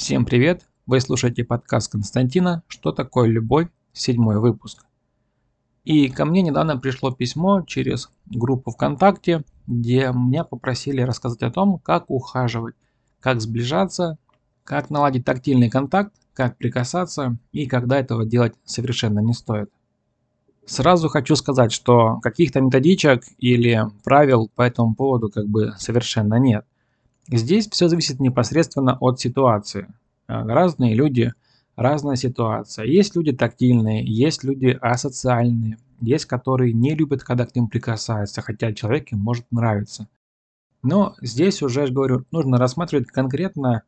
Всем привет! Вы слушаете подкаст Константина «Что такое любовь?» Седьмой выпуск. И ко мне недавно пришло письмо через группу ВКонтакте, где меня попросили рассказать о том, как ухаживать, как сближаться, как наладить тактильный контакт, как прикасаться и когда этого делать совершенно не стоит. Сразу хочу сказать, что каких-то методичек или правил по этому поводу как бы совершенно нет. Здесь все зависит непосредственно от ситуации. Э, разные люди, разная ситуация. Есть люди тактильные, есть люди асоциальные, есть которые не любят, когда к ним прикасаются, хотя человек им может нравиться. Но здесь уже, говорю, нужно рассматривать конкретно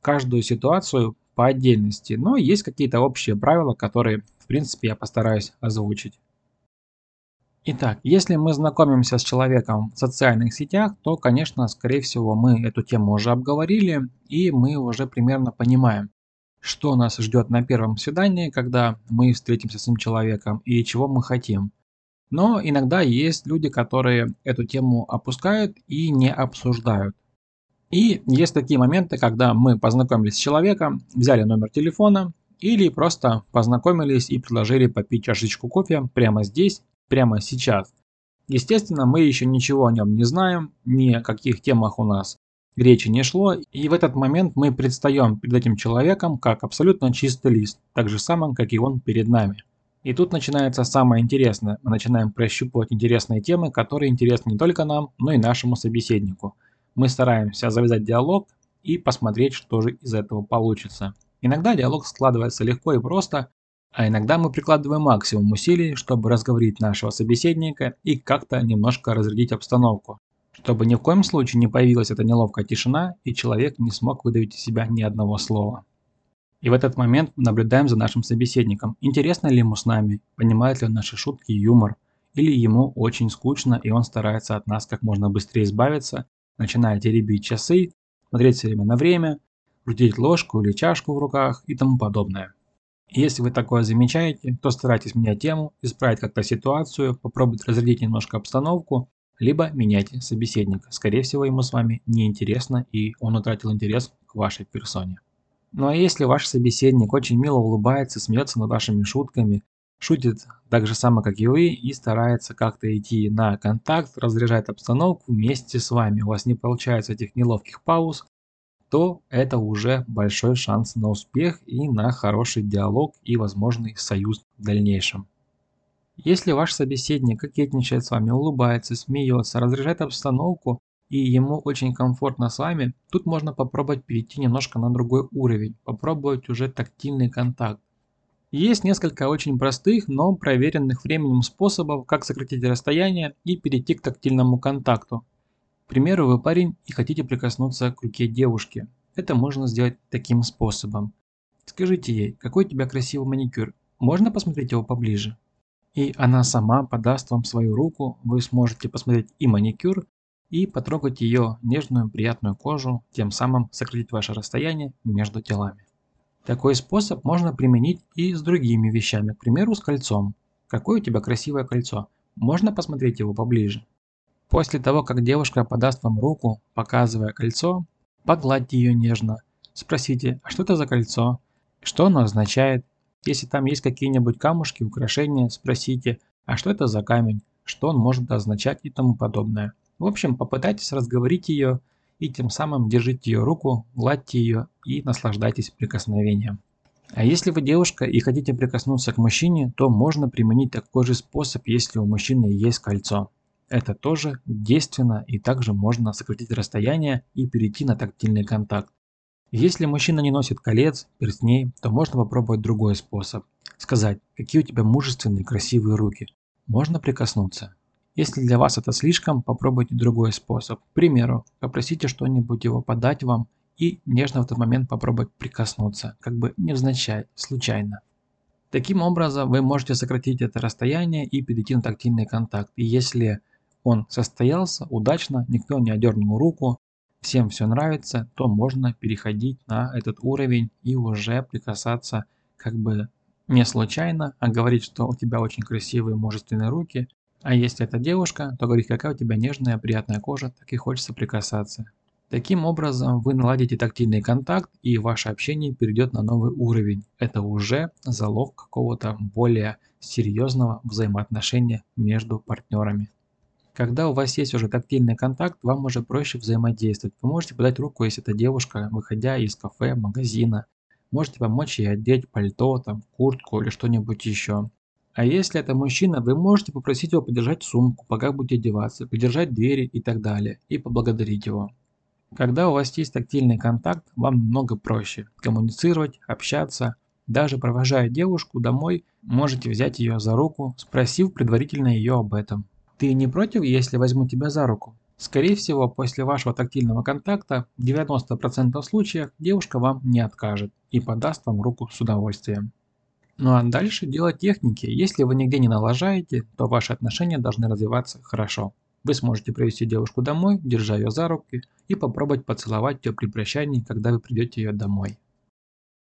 каждую ситуацию по отдельности. Но есть какие-то общие правила, которые, в принципе, я постараюсь озвучить. Итак, если мы знакомимся с человеком в социальных сетях, то, конечно, скорее всего, мы эту тему уже обговорили, и мы уже примерно понимаем, что нас ждет на первом свидании, когда мы встретимся с этим человеком, и чего мы хотим. Но иногда есть люди, которые эту тему опускают и не обсуждают. И есть такие моменты, когда мы познакомились с человеком, взяли номер телефона или просто познакомились и предложили попить чашечку кофе прямо здесь прямо сейчас. Естественно, мы еще ничего о нем не знаем, ни о каких темах у нас речи не шло, и в этот момент мы предстаем перед этим человеком как абсолютно чистый лист, так же самым, как и он перед нами. И тут начинается самое интересное. Мы начинаем прощупывать интересные темы, которые интересны не только нам, но и нашему собеседнику. Мы стараемся завязать диалог и посмотреть, что же из этого получится. Иногда диалог складывается легко и просто, а иногда мы прикладываем максимум усилий, чтобы разговорить нашего собеседника и как-то немножко разрядить обстановку, чтобы ни в коем случае не появилась эта неловкая тишина и человек не смог выдавить из себя ни одного слова. И в этот момент наблюдаем за нашим собеседником. Интересно ли ему с нами, понимает ли он наши шутки и юмор, или ему очень скучно и он старается от нас как можно быстрее избавиться, начиная теребить часы, смотреть все время на время, крутить ложку или чашку в руках и тому подобное. Если вы такое замечаете, то старайтесь менять тему, исправить как-то ситуацию, попробовать разрядить немножко обстановку, либо меняйте собеседника. Скорее всего, ему с вами неинтересно и он утратил интерес к вашей персоне. Ну а если ваш собеседник очень мило улыбается, смеется над вашими шутками, шутит так же само, как и вы, и старается как-то идти на контакт, разряжает обстановку вместе с вами, у вас не получается этих неловких пауз, то это уже большой шанс на успех и на хороший диалог и возможный союз в дальнейшем. Если ваш собеседник кокетничает с вами, улыбается, смеется, разряжает обстановку и ему очень комфортно с вами, тут можно попробовать перейти немножко на другой уровень, попробовать уже тактильный контакт. Есть несколько очень простых, но проверенных временем способов, как сократить расстояние и перейти к тактильному контакту. К примеру, вы парень и хотите прикоснуться к руке девушки. Это можно сделать таким способом. Скажите ей, какой у тебя красивый маникюр, можно посмотреть его поближе? И она сама подаст вам свою руку, вы сможете посмотреть и маникюр, и потрогать ее нежную приятную кожу, тем самым сократить ваше расстояние между телами. Такой способ можно применить и с другими вещами, к примеру с кольцом. Какое у тебя красивое кольцо, можно посмотреть его поближе? После того, как девушка подаст вам руку, показывая кольцо, погладьте ее нежно. Спросите, а что это за кольцо? Что оно означает? Если там есть какие-нибудь камушки, украшения, спросите, а что это за камень? Что он может означать и тому подобное. В общем, попытайтесь разговорить ее и тем самым держите ее руку, гладьте ее и наслаждайтесь прикосновением. А если вы девушка и хотите прикоснуться к мужчине, то можно применить такой же способ, если у мужчины есть кольцо. Это тоже действенно и также можно сократить расстояние и перейти на тактильный контакт. Если мужчина не носит колец, перстней, то можно попробовать другой способ. Сказать, какие у тебя мужественные красивые руки. Можно прикоснуться. Если для вас это слишком, попробуйте другой способ. К примеру, попросите что-нибудь его подать вам и нежно в этот момент попробовать прикоснуться, как бы невзначай, случайно. Таким образом, вы можете сократить это расстояние и перейти на тактильный контакт. И если он состоялся удачно, никто не одернул руку, всем все нравится, то можно переходить на этот уровень и уже прикасаться как бы не случайно, а говорить, что у тебя очень красивые мужественные руки. А если это девушка, то говорить, какая у тебя нежная, приятная кожа, так и хочется прикасаться. Таким образом, вы наладите тактильный контакт и ваше общение перейдет на новый уровень. Это уже залог какого-то более серьезного взаимоотношения между партнерами. Когда у вас есть уже тактильный контакт, вам уже проще взаимодействовать. Вы можете подать руку, если это девушка, выходя из кафе, магазина. Можете помочь ей одеть пальто, там, куртку или что-нибудь еще. А если это мужчина, вы можете попросить его подержать сумку, пока будете одеваться, подержать двери и так далее, и поблагодарить его. Когда у вас есть тактильный контакт, вам намного проще коммуницировать, общаться. Даже провожая девушку домой, можете взять ее за руку, спросив предварительно ее об этом. Ты не против, если возьму тебя за руку? Скорее всего, после вашего тактильного контакта в 90% случаев девушка вам не откажет и подаст вам руку с удовольствием. Ну а дальше дело техники. Если вы нигде не налажаете, то ваши отношения должны развиваться хорошо. Вы сможете привести девушку домой, держа ее за руки, и попробовать поцеловать ее при прощании, когда вы придете ее домой.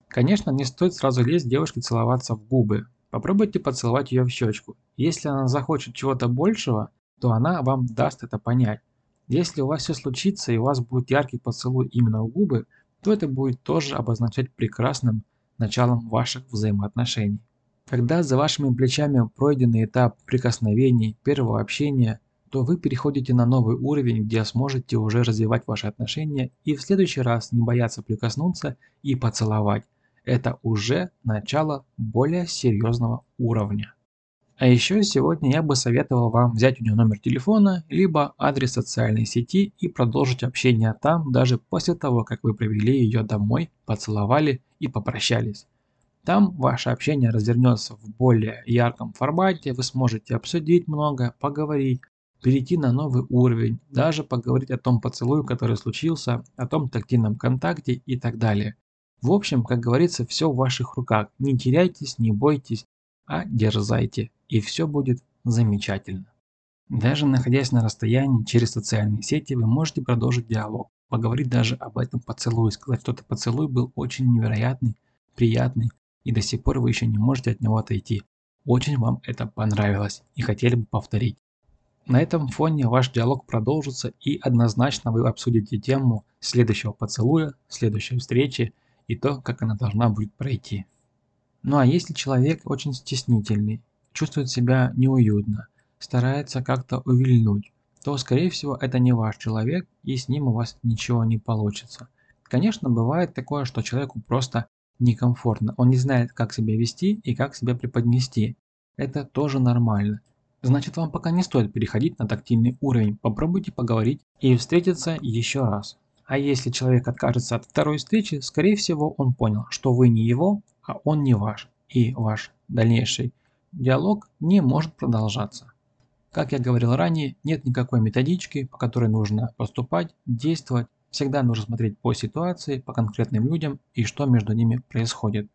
Конечно, не стоит сразу лезть девушке целоваться в губы. Попробуйте поцеловать ее в щечку. Если она захочет чего-то большего, то она вам даст это понять. Если у вас все случится и у вас будет яркий поцелуй именно в губы, то это будет тоже обозначать прекрасным началом ваших взаимоотношений. Когда за вашими плечами пройденный этап прикосновений, первого общения, то вы переходите на новый уровень, где сможете уже развивать ваши отношения и в следующий раз не бояться прикоснуться и поцеловать. Это уже начало более серьезного уровня. А еще сегодня я бы советовал вам взять у нее номер телефона, либо адрес социальной сети и продолжить общение там, даже после того, как вы привели ее домой, поцеловали и попрощались. Там ваше общение развернется в более ярком формате, вы сможете обсудить много, поговорить, перейти на новый уровень, даже поговорить о том поцелуе, который случился, о том тактильном контакте и так далее. В общем, как говорится, все в ваших руках. Не теряйтесь, не бойтесь, а дерзайте, и все будет замечательно. Даже находясь на расстоянии через социальные сети, вы можете продолжить диалог, поговорить даже об этом поцелуе, сказать, что этот поцелуй был очень невероятный, приятный, и до сих пор вы еще не можете от него отойти. Очень вам это понравилось и хотели бы повторить. На этом фоне ваш диалог продолжится и однозначно вы обсудите тему следующего поцелуя, следующей встречи и то, как она должна будет пройти. Ну а если человек очень стеснительный, чувствует себя неуютно, старается как-то увильнуть, то скорее всего это не ваш человек и с ним у вас ничего не получится. Конечно, бывает такое, что человеку просто некомфортно, он не знает, как себя вести и как себя преподнести. Это тоже нормально. Значит, вам пока не стоит переходить на тактильный уровень, попробуйте поговорить и встретиться еще раз. А если человек откажется от второй встречи, скорее всего он понял, что вы не его, а он не ваш, и ваш дальнейший диалог не может продолжаться. Как я говорил ранее, нет никакой методички, по которой нужно поступать, действовать. Всегда нужно смотреть по ситуации, по конкретным людям и что между ними происходит.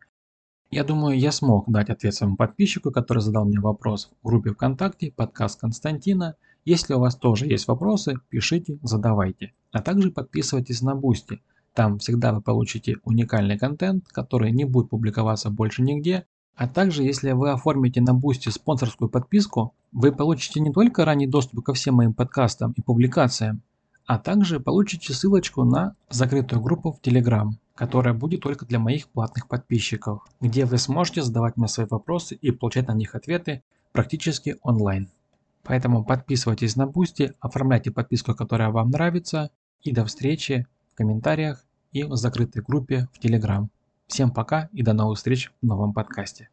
Я думаю, я смог дать ответ своему подписчику, который задал мне вопрос в группе ВКонтакте «Подкаст Константина». Если у вас тоже есть вопросы, пишите, задавайте. А также подписывайтесь на Boosty. Там всегда вы получите уникальный контент, который не будет публиковаться больше нигде. А также, если вы оформите на Boosty спонсорскую подписку, вы получите не только ранний доступ ко всем моим подкастам и публикациям, а также получите ссылочку на закрытую группу в Telegram которая будет только для моих платных подписчиков, где вы сможете задавать мне свои вопросы и получать на них ответы практически онлайн. Поэтому подписывайтесь на Boosty, оформляйте подписку, которая вам нравится, и до встречи в комментариях и в закрытой группе в Telegram. Всем пока и до новых встреч в новом подкасте.